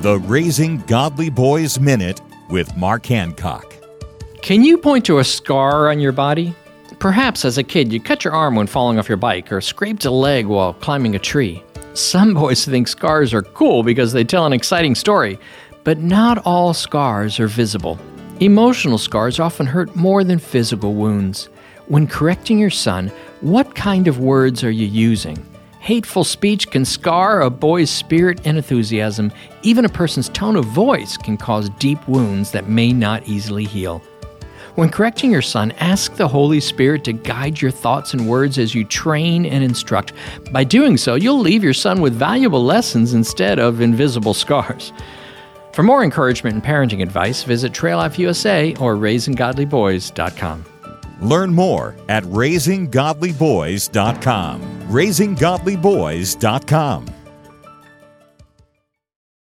The Raising Godly Boys Minute with Mark Hancock. Can you point to a scar on your body? Perhaps as a kid you cut your arm when falling off your bike or scraped a leg while climbing a tree. Some boys think scars are cool because they tell an exciting story, but not all scars are visible. Emotional scars often hurt more than physical wounds. When correcting your son, what kind of words are you using? Hateful speech can scar a boy's spirit and enthusiasm. Even a person's tone of voice can cause deep wounds that may not easily heal. When correcting your son, ask the Holy Spirit to guide your thoughts and words as you train and instruct. By doing so, you'll leave your son with valuable lessons instead of invisible scars. For more encouragement and parenting advice, visit Trail Life USA or RaisingGodlyBoys.com. Learn more at raisinggodlyboys.com. Raisinggodlyboys.com.